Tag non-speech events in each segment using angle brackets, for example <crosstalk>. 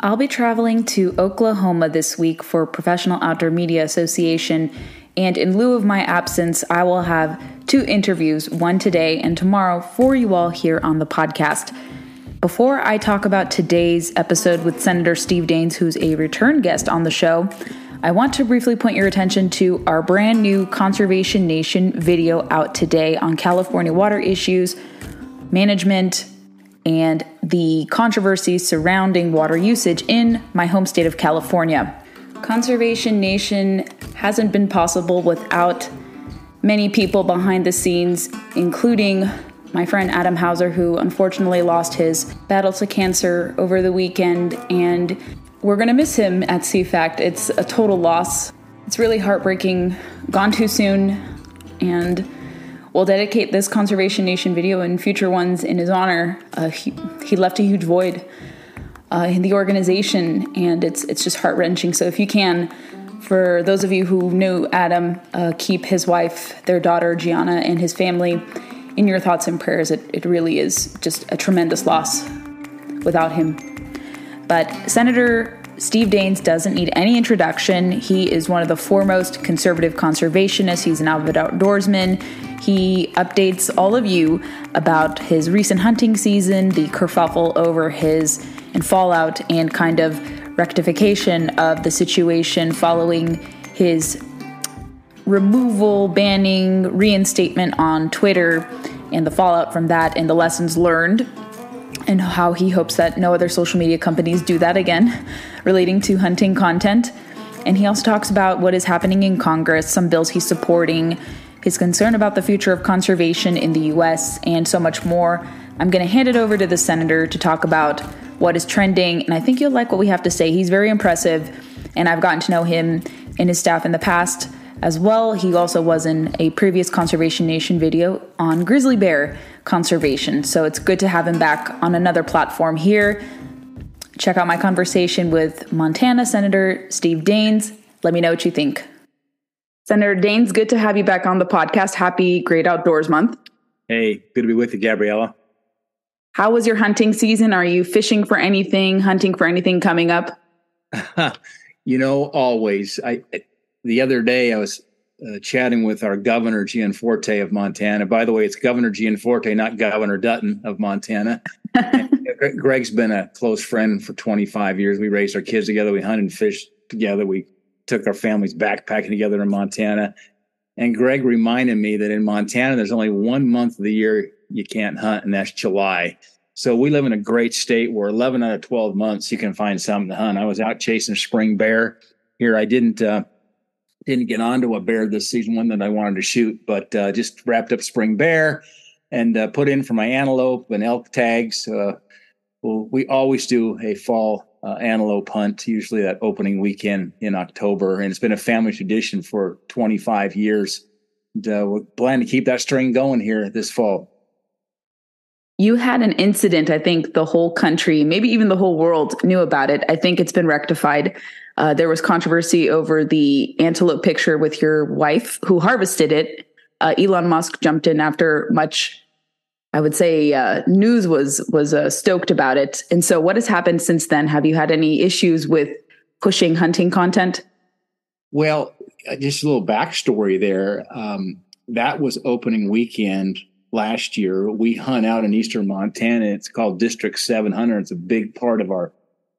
I'll be traveling to Oklahoma this week for Professional Outdoor Media Association, and in lieu of my absence, I will have two interviews, one today and tomorrow, for you all here on the podcast. Before I talk about today's episode with Senator Steve Daines, who's a return guest on the show, I want to briefly point your attention to our brand new Conservation Nation video out today on California water issues, management, and the controversies surrounding water usage in my home state of California. Conservation Nation hasn't been possible without many people behind the scenes, including my friend Adam Hauser, who unfortunately lost his battle to cancer over the weekend, and we're gonna miss him at CFACT. It's a total loss. It's really heartbreaking, gone too soon, and we'll dedicate this Conservation Nation video and future ones in his honor. Uh, he, he, left a huge void uh, in the organization, and it's it's just heart wrenching. So if you can, for those of you who knew Adam, uh, keep his wife, their daughter Gianna, and his family in your thoughts and prayers. It, it really is just a tremendous loss without him. But Senator Steve Daines doesn't need any introduction. He is one of the foremost conservative conservationists. He's an avid outdoorsman. He updates all of you about his recent hunting season, the kerfuffle over his and fallout, and kind of rectification of the situation following his removal, banning, reinstatement on Twitter, and the fallout from that, and the lessons learned, and how he hopes that no other social media companies do that again relating to hunting content. And he also talks about what is happening in Congress, some bills he's supporting, his concern about the future of conservation in the US, and so much more. I'm going to hand it over to the senator to talk about what is trending, and I think you'll like what we have to say. He's very impressive, and I've gotten to know him and his staff in the past as well. He also was in a previous Conservation Nation video on grizzly bear conservation, so it's good to have him back on another platform here. Check out my conversation with Montana Senator Steve Daines. Let me know what you think. Senator Daines, good to have you back on the podcast. Happy Great Outdoors Month. Hey, good to be with you, Gabriella. How was your hunting season? Are you fishing for anything, hunting for anything coming up? <laughs> you know, always. I the other day I was uh, chatting with our governor Gianforte of Montana. By the way, it's Governor Gianforte, not Governor Dutton of Montana. <laughs> Greg's been a close friend for 25 years. We raised our kids together. We hunted and fished together. We took our families backpacking together in Montana. And Greg reminded me that in Montana, there's only one month of the year you can't hunt, and that's July. So we live in a great state where 11 out of 12 months you can find something to hunt. I was out chasing spring bear here. I didn't uh, didn't get onto a bear this season, one that I wanted to shoot, but uh, just wrapped up spring bear and uh, put in for my antelope and elk tags. Uh, well, we always do a fall uh, antelope hunt, usually that opening weekend in October, and it's been a family tradition for 25 years. And, uh, we're planning to keep that string going here this fall. You had an incident, I think the whole country, maybe even the whole world knew about it. I think it's been rectified. Uh, there was controversy over the antelope picture with your wife who harvested it. Uh, Elon Musk jumped in after much, I would say, uh, news was was uh, stoked about it. And so, what has happened since then? Have you had any issues with pushing hunting content? Well, uh, just a little backstory there. Um, that was opening weekend last year. We hunt out in eastern Montana. It's called District 700. It's a big part of our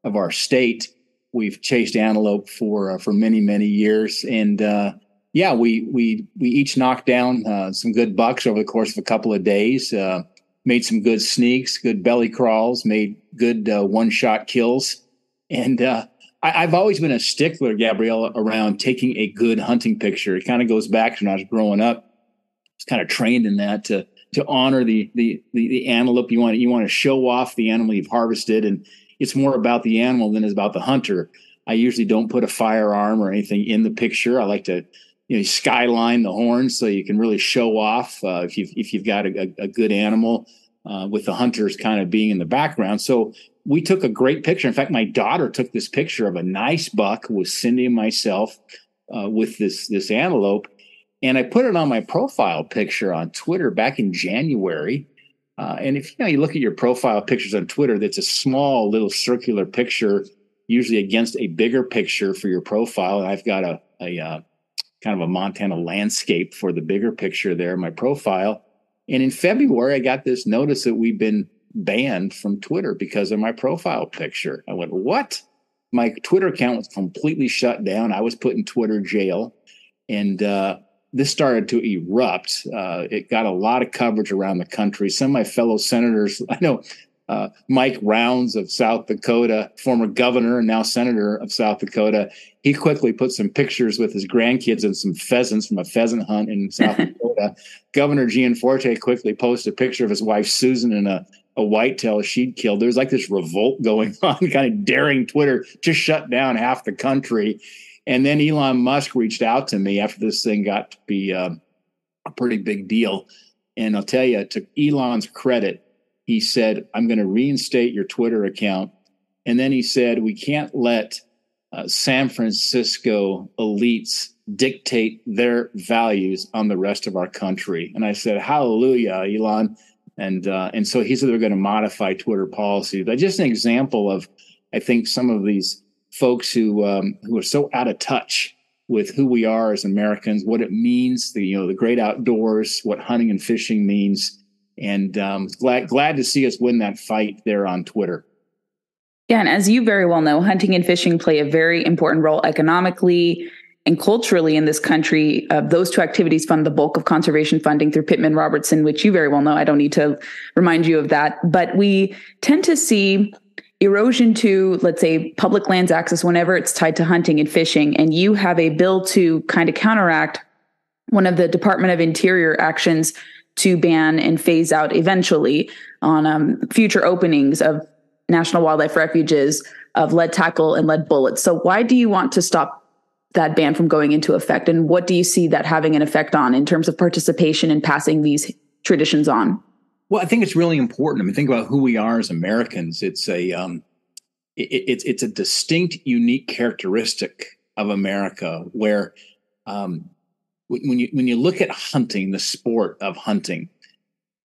of our state. We've chased antelope for uh, for many many years, and uh, yeah, we we we each knocked down uh, some good bucks over the course of a couple of days. Uh, made some good sneaks, good belly crawls, made good uh, one shot kills, and uh, I, have always been a stickler, Gabriella, around taking a good hunting picture. It kind of goes back to when I was growing up. I was kind of trained in that to to honor the, the the the, antelope. You want you want to show off the animal you've harvested, and it's more about the animal than it's about the hunter. I usually don't put a firearm or anything in the picture. I like to you know skyline the horns so you can really show off uh, if you've if you've got a, a good animal uh, with the hunters kind of being in the background. So we took a great picture. In fact, my daughter took this picture of a nice buck with Cindy and myself uh, with this this antelope, and I put it on my profile picture on Twitter back in January. Uh, and if you know you look at your profile pictures on Twitter, that's a small little circular picture, usually against a bigger picture for your profile. And I've got a, a uh, kind of a Montana landscape for the bigger picture there, my profile. And in February, I got this notice that we've been banned from Twitter because of my profile picture. I went, What? My Twitter account was completely shut down. I was put in Twitter jail. And uh, this started to erupt. Uh, it got a lot of coverage around the country. Some of my fellow senators, <laughs> I know uh, Mike Rounds of South Dakota, former governor and now senator of South Dakota, he quickly put some pictures with his grandkids and some pheasants from a pheasant hunt in <laughs> South Dakota. Governor Gianforte quickly posted a picture of his wife Susan and a, a whitetail she'd killed. There's like this revolt <laughs> going on, kind of daring Twitter to shut down half the country. And then Elon Musk reached out to me after this thing got to be uh, a pretty big deal. And I'll tell you, to Elon's credit, he said, I'm going to reinstate your Twitter account. And then he said, We can't let uh, San Francisco elites dictate their values on the rest of our country. And I said, Hallelujah, Elon. And uh, and so he said they're going to modify Twitter policy. But just an example of, I think, some of these folks who um, who are so out of touch with who we are as Americans, what it means, the you know the great outdoors, what hunting and fishing means, and um, glad glad to see us win that fight there on Twitter. Yeah, and as you very well know, hunting and fishing play a very important role economically and culturally in this country. Uh, those two activities fund the bulk of conservation funding through Pittman Robertson, which you very well know. I don't need to remind you of that. But we tend to see erosion to, let's say, public lands access whenever it's tied to hunting and fishing. And you have a bill to kind of counteract one of the Department of Interior actions to ban and phase out eventually on um, future openings of national wildlife refuges of lead tackle and lead bullets. So, why do you want to stop that ban from going into effect? And what do you see that having an effect on in terms of participation in passing these traditions on? Well, I think it's really important. I mean, think about who we are as Americans. It's a um, it, it's it's a distinct, unique characteristic of America where um, when you when you look at hunting, the sport of hunting,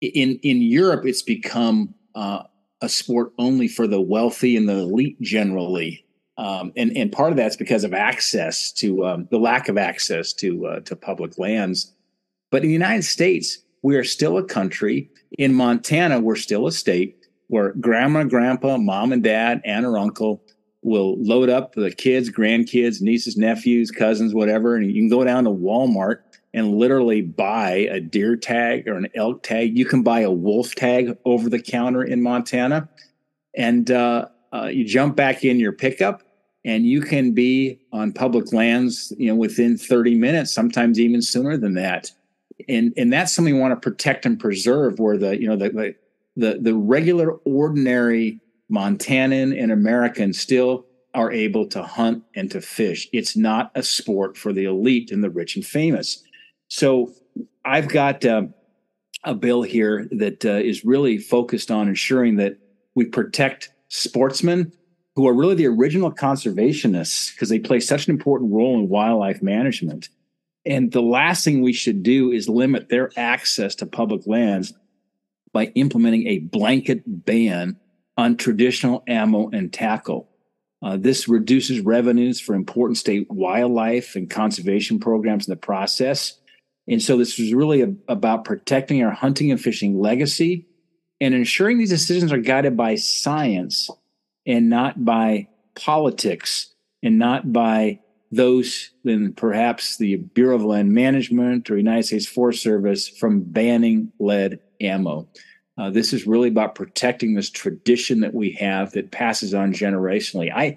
in in Europe, it's become uh, a sport only for the wealthy and the elite generally, um, and and part of that's because of access to um, the lack of access to uh, to public lands. But in the United States, we are still a country. In Montana, we're still a state where grandma, grandpa, mom and dad, aunt or uncle will load up the kids, grandkids, nieces, nephews, cousins, whatever, and you can go down to Walmart and literally buy a deer tag or an elk tag. You can buy a wolf tag over the counter in Montana, and uh, uh, you jump back in your pickup, and you can be on public lands, you know, within 30 minutes, sometimes even sooner than that. And and that's something we want to protect and preserve. Where the you know the the the regular ordinary Montanan and American still are able to hunt and to fish. It's not a sport for the elite and the rich and famous. So I've got uh, a bill here that uh, is really focused on ensuring that we protect sportsmen who are really the original conservationists because they play such an important role in wildlife management. And the last thing we should do is limit their access to public lands by implementing a blanket ban on traditional ammo and tackle. Uh, this reduces revenues for important state wildlife and conservation programs in the process. And so this was really a, about protecting our hunting and fishing legacy and ensuring these decisions are guided by science and not by politics and not by those than perhaps the Bureau of Land Management or United States Forest Service from banning lead ammo. Uh, this is really about protecting this tradition that we have that passes on generationally. I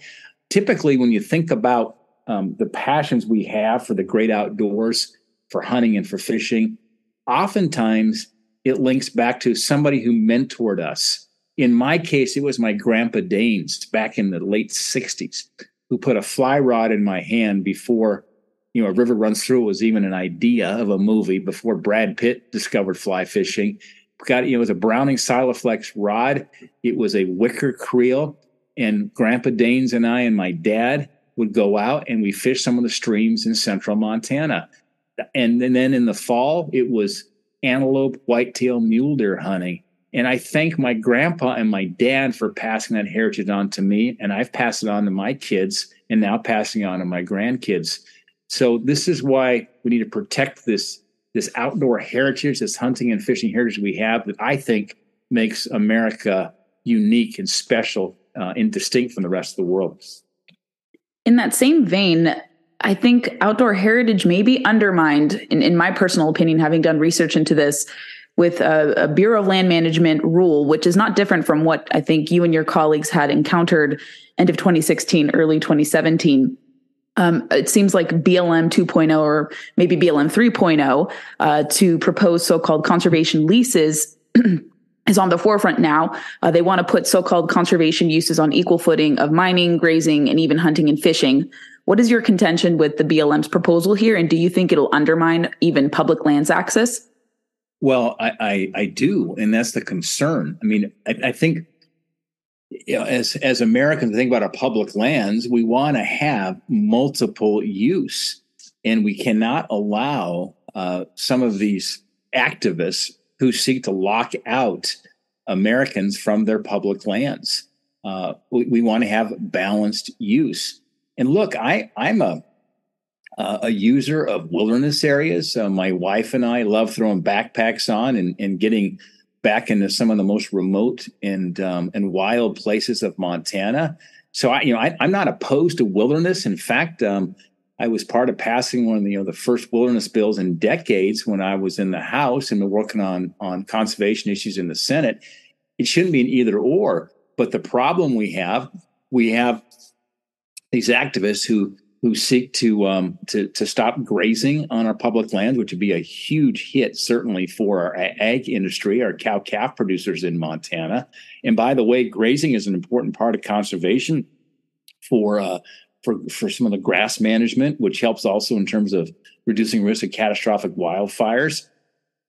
typically, when you think about um, the passions we have for the great outdoors, for hunting and for fishing, oftentimes it links back to somebody who mentored us. In my case, it was my grandpa Daines back in the late 60s. Who put a fly rod in my hand before you know a river runs through it was even an idea of a movie before Brad Pitt discovered fly fishing. Got you know, it was a Browning Silaflex rod. It was a wicker creel, and Grandpa Daines and I and my dad would go out and we fished some of the streams in central Montana. And, and then in the fall, it was antelope, whitetail, mule deer hunting. And I thank my grandpa and my dad for passing that heritage on to me. And I've passed it on to my kids and now passing on to my grandkids. So this is why we need to protect this, this outdoor heritage, this hunting and fishing heritage we have that I think makes America unique and special uh, and distinct from the rest of the world. In that same vein, I think outdoor heritage may be undermined, in, in my personal opinion, having done research into this, with a, a, Bureau of Land Management rule, which is not different from what I think you and your colleagues had encountered end of 2016, early 2017. Um, it seems like BLM 2.0 or maybe BLM 3.0 uh, to propose so-called conservation leases <clears throat> is on the forefront now. Uh, they want to put so-called conservation uses on equal footing of mining, grazing, and even hunting and fishing. What is your contention with the BLM's proposal here, and do you think it'll undermine even public lands access? Well, I, I, I do, and that's the concern. I mean, I, I think you know, as as Americans think about our public lands, we want to have multiple use, and we cannot allow uh, some of these activists who seek to lock out Americans from their public lands. Uh, we, we want to have balanced use. And look, I I'm a uh, a user of wilderness areas. Uh, my wife and I love throwing backpacks on and, and getting back into some of the most remote and um, and wild places of Montana. So I, you know, I, am not opposed to wilderness. In fact, um, I was part of passing one of the you know the first wilderness bills in decades when I was in the House and working on on conservation issues in the Senate. It shouldn't be an either or. But the problem we have, we have these activists who who seek to um, to to stop grazing on our public lands, which would be a huge hit certainly for our ag industry, our cow calf producers in Montana. And by the way, grazing is an important part of conservation for uh, for for some of the grass management, which helps also in terms of reducing risk of catastrophic wildfires.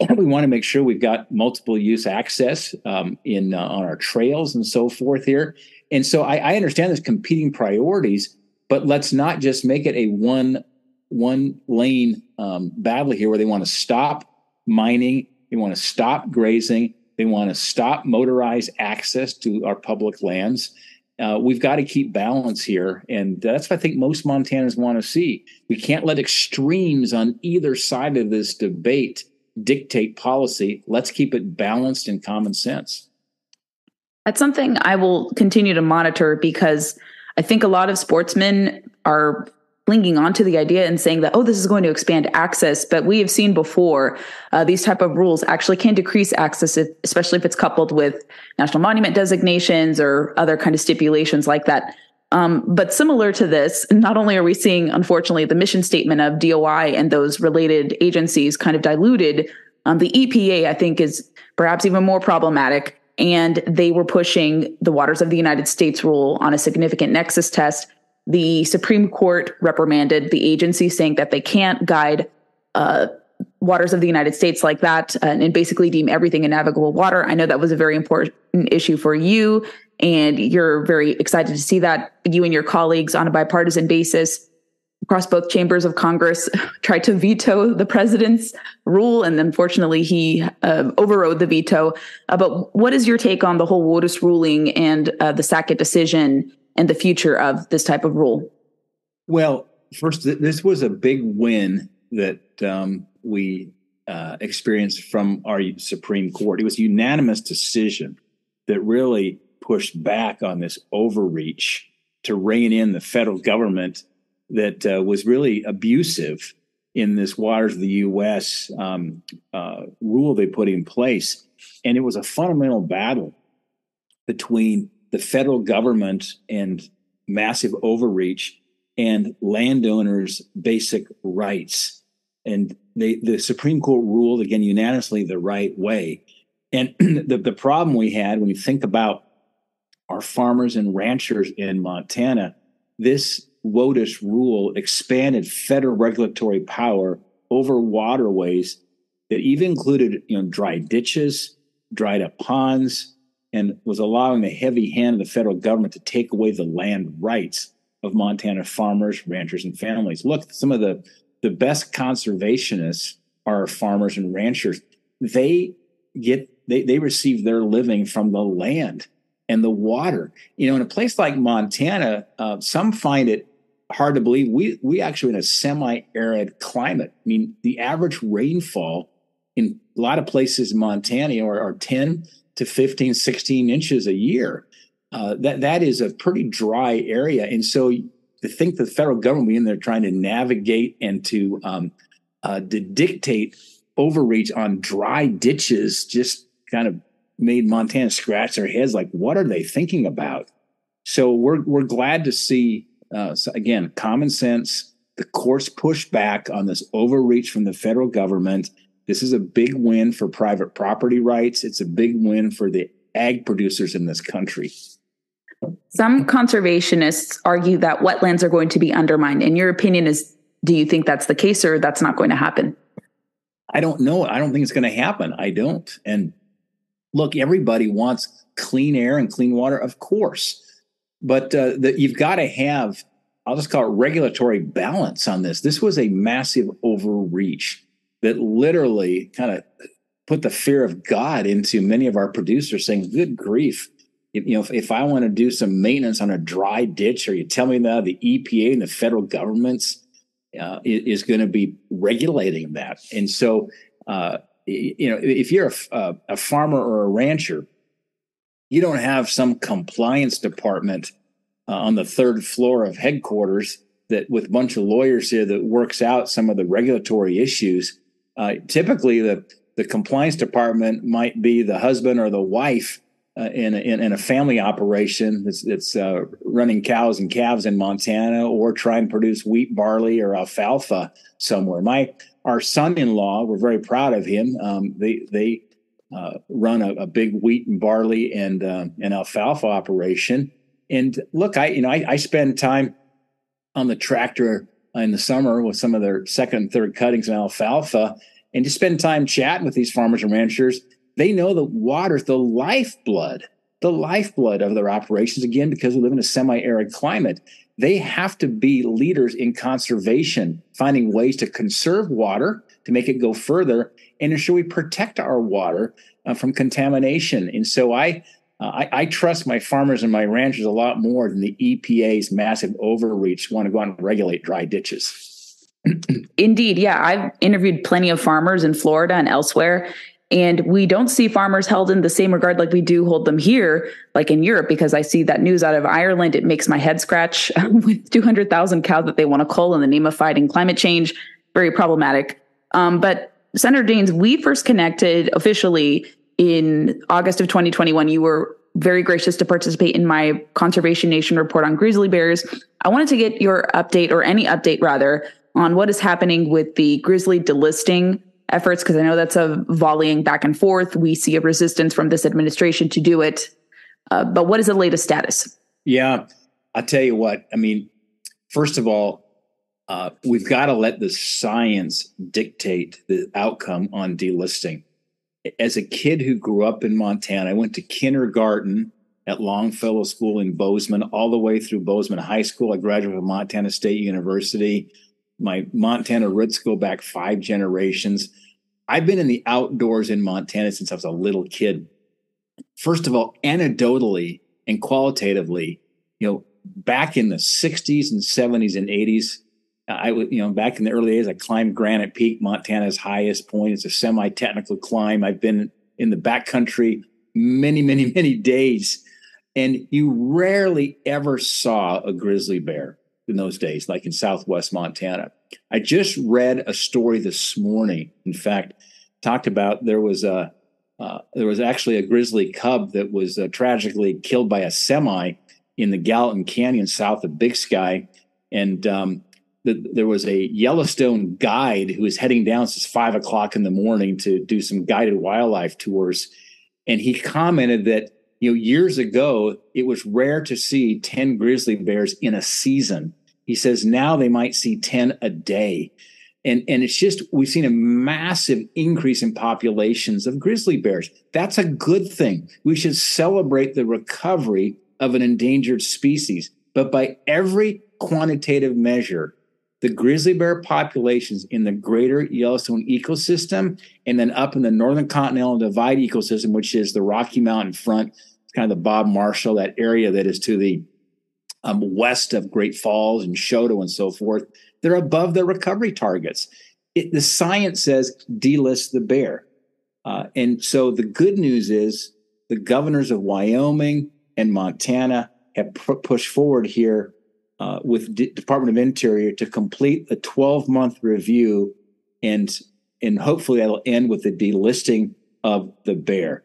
And <clears throat> we want to make sure we've got multiple use access um, in uh, on our trails and so forth here. And so I, I understand there's competing priorities, but let's not just make it a one one lane um, battle here where they want to stop mining, they want to stop grazing, they want to stop motorized access to our public lands. Uh, we've got to keep balance here, and that's what I think most Montanans want to see. We can't let extremes on either side of this debate dictate policy. Let's keep it balanced and common sense. That's something I will continue to monitor because I think a lot of sportsmen are clinging onto the idea and saying that oh this is going to expand access. But we have seen before uh, these type of rules actually can decrease access especially if it's coupled with national monument designations or other kind of stipulations like that. Um, but similar to this not only are we seeing unfortunately the mission statement of doi and those related agencies kind of diluted um, the epa i think is perhaps even more problematic and they were pushing the Waters of the United States rule on a significant nexus test. The Supreme Court reprimanded the agency, saying that they can't guide uh, waters of the United States like that uh, and basically deem everything a navigable water. I know that was a very important issue for you, and you're very excited to see that you and your colleagues on a bipartisan basis across both chambers of Congress <laughs> tried to veto the president's rule, and unfortunately, he uh, overrode the veto. Uh, but what is your take on the whole WOTUS ruling and uh, the Sackett decision and the future of this type of rule? Well, first, th- this was a big win that um, we uh, experienced from our Supreme Court. It was a unanimous decision that really pushed back on this overreach to rein in the federal government that uh, was really abusive in this waters of the U.S. Um, uh, rule they put in place, and it was a fundamental battle between the federal government and massive overreach and landowners' basic rights. And they, the Supreme Court ruled again unanimously the right way. And <clears throat> the, the problem we had when you think about our farmers and ranchers in Montana this WOTUS rule expanded federal regulatory power over waterways that even included you know dry ditches, dried up ponds, and was allowing the heavy hand of the federal government to take away the land rights of Montana farmers, ranchers, and families. Look, some of the the best conservationists are farmers and ranchers. They get they they receive their living from the land and the water. You know, in a place like Montana, uh, some find it hard to believe we we actually in a semi-arid climate. I mean, the average rainfall in a lot of places in Montana are, are 10 to 15, 16 inches a year. Uh, that that is a pretty dry area, and so to think the federal government in there trying to navigate and to um, uh, to dictate overreach on dry ditches just kind of made Montana scratch their heads like, what are they thinking about? So we're we're glad to see uh, so again common sense. The courts push back on this overreach from the federal government. This is a big win for private property rights. It's a big win for the ag producers in this country. Some conservationists argue that wetlands are going to be undermined. In your opinion, is do you think that's the case or that's not going to happen? I don't know. I don't think it's going to happen. I don't. And look, everybody wants clean air and clean water, of course, but uh, that you've got to have. I'll just call it regulatory balance on this. This was a massive overreach that literally kind of put the fear of God into many of our producers, saying, "Good grief." If, you know, if, if I want to do some maintenance on a dry ditch, or you tell me that the EPA and the federal governments uh, is, going to be regulating that. And so, uh, you know, if you're a, a, farmer or a rancher, you don't have some compliance department uh, on the third floor of headquarters that with a bunch of lawyers here that works out some of the regulatory issues. Uh, typically, the the compliance department might be the husband or the wife uh, in, a, in, in, a family operation that's, that's uh, running cows and calves in Montana or trying to produce wheat, barley, or alfalfa somewhere. My our son-in-law, we're very proud of him. Um, they they uh, run a, a, big wheat and barley and uh, an alfalfa operation. And look, I you know I, I spend time on the tractor in the summer with some of their second and third cuttings and alfalfa, and to spend time chatting with these farmers and ranchers they know the water's the lifeblood, the lifeblood of their operations. Again, because we live in a semi arid climate, they have to be leaders in conservation, finding ways to conserve water, to make it go further, and ensure we protect our water uh, from contamination. And so I, uh, I, I, trust my farmers and my ranchers a lot more than the EPA's massive overreach want to go out and regulate dry ditches. <clears throat> Indeed. Yeah. I've interviewed plenty of farmers in Florida and elsewhere. And we don't see farmers held in the same regard like we do hold them here, like in Europe, because I see that news out of Ireland. It makes my head scratch <laughs> with 200,000 cows that they want to cull in the name of fighting climate change. Very problematic. Um, but Senator Daines, we first connected officially in August of 2021. You were very gracious to participate in my Conservation Nation report on grizzly bears. I wanted to get your update, or any update rather, on what is happening with the grizzly delisting efforts? Because I know that's a volleying back and forth. We see a resistance from this administration to do it. Uh, but what is the latest status? Yeah, I'll tell you what. I mean, first of all, uh, we've got to let the science dictate the outcome on delisting. As a kid who grew up in Montana, I went to kindergarten at Longfellow School in Bozeman, all the way through Bozeman High School. I graduated from Montana State University my Montana roots go back five generations. I've been in the outdoors in Montana since I was a little kid. First of all, anecdotally and qualitatively, you know, back in the 60s and 70s and 80s, I would, you know, back in the early days, I climbed Granite Peak, Montana's highest point. It's a semi-technical climb. I've been in the backcountry many, many, <laughs> many days, and you rarely ever saw a grizzly bear in those days, like in Southwest Montana. I just read a story this morning. In fact, talked about there was a uh, there was actually a grizzly cub that was uh, tragically killed by a semi in the Gallatin Canyon south of Big Sky, and um, the, there was a Yellowstone guide who was heading down since five o'clock in the morning to do some guided wildlife tours, and he commented that you know, years ago, it was rare to see 10 grizzly bears in a season. He says now they might see 10 a day. And, and it's just, we've seen a massive increase in populations of grizzly bears. That's a good thing. We should celebrate the recovery of an endangered species. But by every quantitative measure, the grizzly bear populations in the greater Yellowstone ecosystem and then up in the Northern Continental Divide ecosystem, which is the Rocky Mountain front, it's kind of the Bob Marshall, that area that is to the um, west of Great Falls and Choteau and so forth, they're above their recovery targets. It, the science says delist the bear. Uh, and so the good news is the governors of Wyoming and Montana have pu- pushed forward here uh, with D- Department of Interior to complete a 12 month review, and and hopefully that'll end with the delisting of the bear.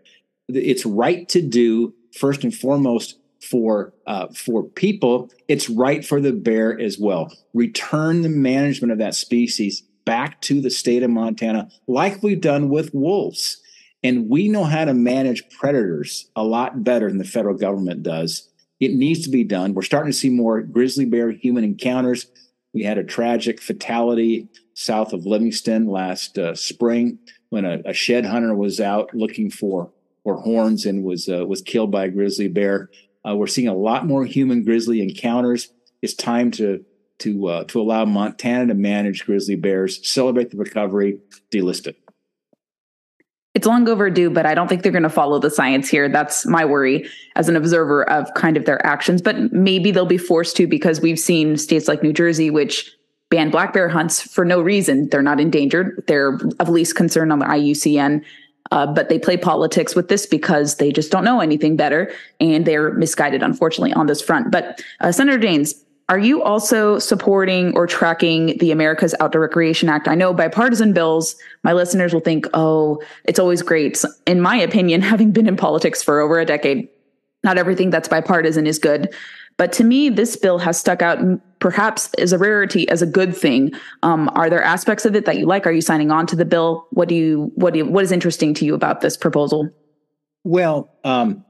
It's right to do first and foremost for uh, for people. It's right for the bear as well. Return the management of that species back to the state of Montana, like we've done with wolves. And we know how to manage predators a lot better than the federal government does. It needs to be done. We're starting to see more grizzly bear human encounters. We had a tragic fatality south of Livingston last uh, spring when a, a, shed hunter was out looking for for horns and was uh, was killed by a grizzly bear. Uh, we're seeing a lot more human grizzly encounters. It's time to to uh, to allow Montana to manage grizzly bears, celebrate the recovery, delist it it's long overdue, but I don't think they're going to follow the science here. That's my worry as an observer of kind of their actions. But maybe they'll be forced to because we've seen states like New Jersey, which ban black bear hunts for no reason. They're not endangered. They're of least concern on the IUCN. Uh, but they play politics with this because they just don't know anything better and they're misguided, unfortunately, on this front. But uh, Senator Daines, are you also supporting or tracking the America's Outdoor Recreation Act? I know bipartisan bills, my listeners will think, oh, it's always great. In my opinion, <laughs> having been in politics for over a decade, not everything that's bipartisan is good. But to me, this bill has stuck out perhaps as a rarity, as a good thing. Um, are there aspects of it that you like? Are you signing on to the bill? What do you what do you, what is interesting to you about this proposal? Well, um,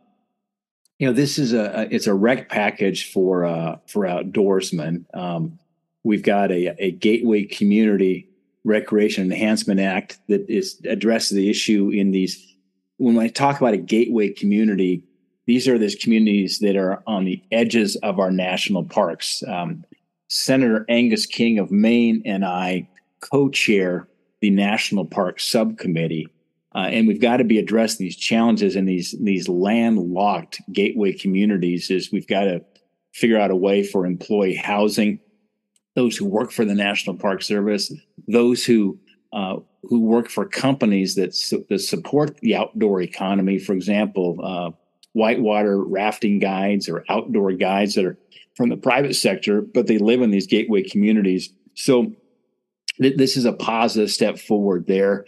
you know, this is a it's a rec package for uh, for outdoorsmen. Um, we've got a, a gateway community recreation enhancement act that is addresses the issue in these. When I talk about a gateway community, these are those communities that are on the edges of our national parks. Um, Senator Angus King of Maine and I co-chair the National Park Subcommittee, uh, and we've got to be addressing these challenges in these these landlocked gateway communities. Is we've got to figure out a way for employee housing, those who work for the National Park Service, those who uh, who work for companies that, su- that support the outdoor economy. For example, uh, whitewater rafting guides or outdoor guides that are from the private sector, but they live in these gateway communities. So th- this is a positive step forward there.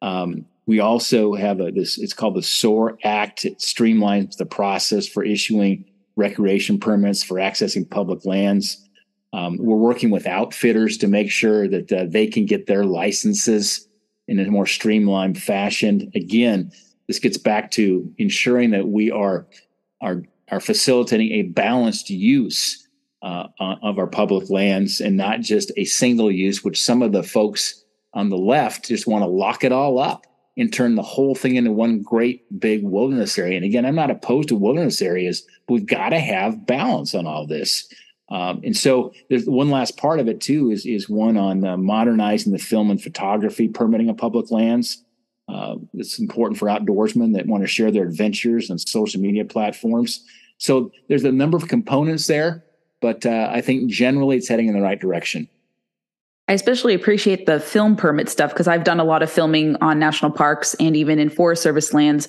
Um, we also have a this it's called the SOAR Act. It streamlines the process for issuing recreation permits for accessing public lands. Um, we're working with outfitters to make sure that uh, they can get their licenses in a more streamlined fashion. Again, this gets back to ensuring that we are are are facilitating a balanced use uh, of our public lands and not just a single use, which some of the folks on the left just want to lock it all up and turn the whole thing into one great big wilderness area. And again, I'm not opposed to wilderness areas, but we've got to have balance on all this. Um, and so there's one last part of it too is is one on uh, modernizing the film and photography permitting of public lands. Uh, it's important for outdoorsmen that want to share their adventures on social media platforms. So there's a number of components there, but uh, I think generally it's heading in the right direction. I especially appreciate the film permit stuff because I've done a lot of filming on national parks and even in Forest Service lands.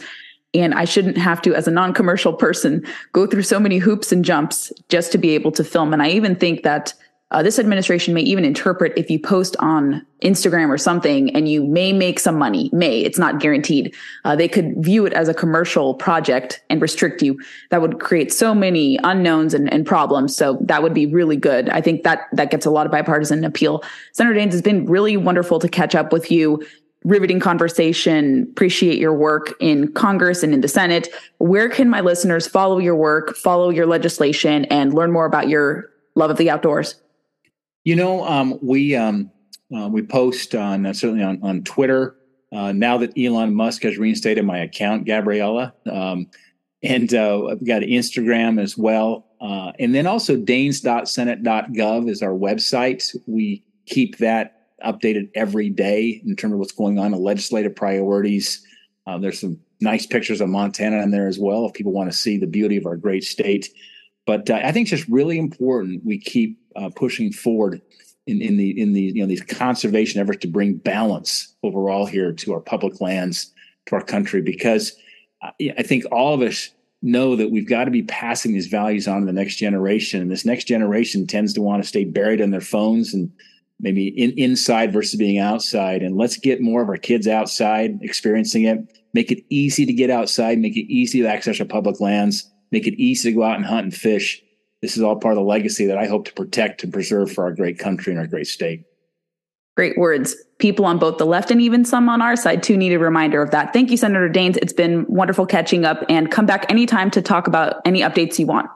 And I shouldn't have to, as a non commercial person, go through so many hoops and jumps just to be able to film. And I even think that uh, this administration may even interpret if you post on Instagram or something and you may make some money, may, it's not guaranteed. Uh, they could view it as a commercial project and restrict you. That would create so many unknowns and, and problems. So that would be really good. I think that that gets a lot of bipartisan appeal. Senator Daines has been really wonderful to catch up with you. riveting conversation. Appreciate your work in Congress and in the Senate. Where can my listeners follow your work, follow your legislation, and learn more about your love of the outdoors? You know, um, we um, uh, we post on uh, certainly on on Twitter. Uh, now that Elon Musk has reinstated my account, Gabriella, um, and uh, I've got Instagram as well, uh, and then also Daines.senate.gov is our website. We keep that updated every day in terms of what's going on in legislative priorities. Uh, there's some nice pictures of Montana in there as well if people want to see the beauty of our great state. But I think it's just really important we keep uh, pushing forward in, in the in the you know these conservation efforts to bring balance overall here to our public lands to our country because I think all of us know that we've got to be passing these values on to the next generation and this next generation tends to want to stay buried in their phones and maybe in, inside versus being outside. And let's get more of our kids outside experiencing it. Make it easy to get outside, make it easy to access our public lands, make it easy to go out and hunt and fish. This is all part of the legacy that I hope to protect and preserve for our great country and our great state. Great words. People on both the left and even some on our side too need a reminder of that. Thank you, Senator Daines. It's been wonderful catching up and come back anytime to talk about any updates you want.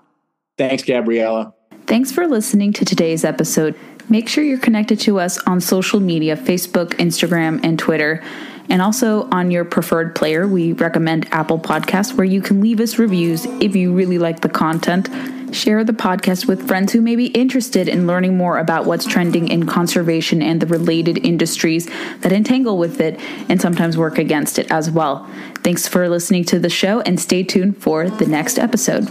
Thanks, Gabriella. Thanks for listening to today's episode. Make sure you're connected to us on social media Facebook, Instagram, and Twitter. And also on your preferred player, we recommend Apple Podcasts, where you can leave us reviews if you really like the content. Share the podcast with friends who may be interested in learning more about what's trending in conservation and the related industries that entangle with it and sometimes work against it as well. Thanks for listening to the show and stay tuned for the next episode.